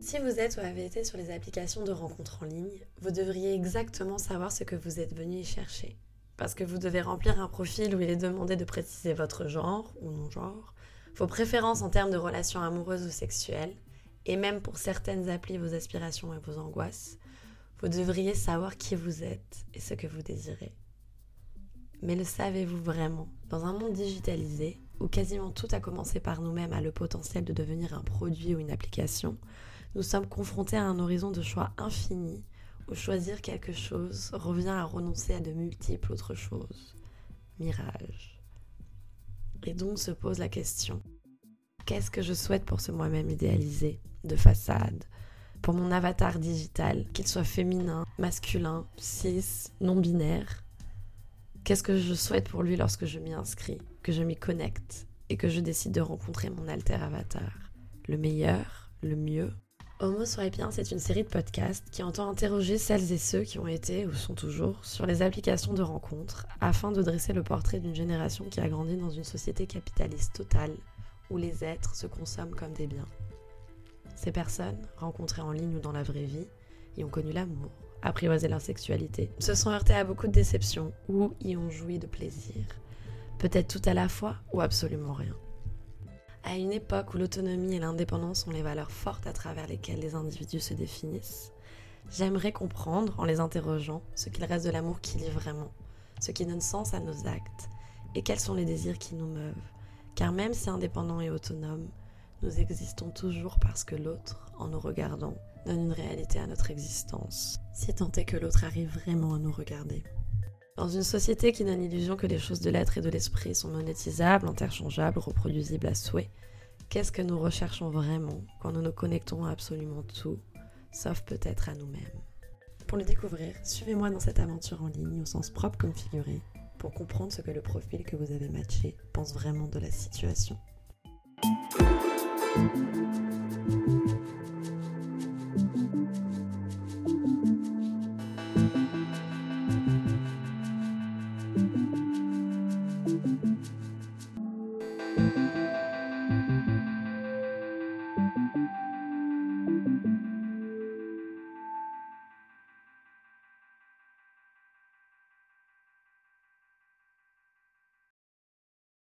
Si vous êtes ou avez été sur les applications de rencontres en ligne, vous devriez exactement savoir ce que vous êtes venu y chercher. Parce que vous devez remplir un profil où il est demandé de préciser votre genre ou non-genre, vos préférences en termes de relations amoureuses ou sexuelles, et même pour certaines applis vos aspirations et vos angoisses, vous devriez savoir qui vous êtes et ce que vous désirez. Mais le savez-vous vraiment Dans un monde digitalisé, où quasiment tout a commencé par nous-mêmes à le potentiel de devenir un produit ou une application, nous sommes confrontés à un horizon de choix infini où choisir quelque chose revient à renoncer à de multiples autres choses. Mirage. Et donc se pose la question, qu'est-ce que je souhaite pour ce moi-même idéalisé, de façade, pour mon avatar digital, qu'il soit féminin, masculin, cis, non-binaire? Qu'est-ce que je souhaite pour lui lorsque je m'y inscris, que je m'y connecte et que je décide de rencontrer mon alter avatar? Le meilleur, le mieux? Homo Swipien, c'est une série de podcasts qui entend interroger celles et ceux qui ont été ou sont toujours sur les applications de rencontres afin de dresser le portrait d'une génération qui a grandi dans une société capitaliste totale où les êtres se consomment comme des biens. Ces personnes, rencontrées en ligne ou dans la vraie vie, y ont connu l'amour, apprivoisé leur sexualité, se sont heurtées à beaucoup de déceptions ou y ont joui de plaisir. Peut-être tout à la fois ou absolument rien. À une époque où l'autonomie et l'indépendance sont les valeurs fortes à travers lesquelles les individus se définissent, j'aimerais comprendre, en les interrogeant, ce qu'il reste de l'amour qui lie vraiment, ce qui donne sens à nos actes, et quels sont les désirs qui nous meuvent. Car même si indépendants et autonomes, nous existons toujours parce que l'autre, en nous regardant, donne une réalité à notre existence, si tant est que l'autre arrive vraiment à nous regarder. Dans une société qui donne l'illusion que les choses de l'être et de l'esprit sont monétisables, interchangeables, reproduisibles à souhait, qu'est-ce que nous recherchons vraiment quand nous nous connectons à absolument tout, sauf peut-être à nous-mêmes? Pour le découvrir, suivez-moi dans cette aventure en ligne au sens propre comme figuré, pour comprendre ce que le profil que vous avez matché pense vraiment de la situation. Thank you.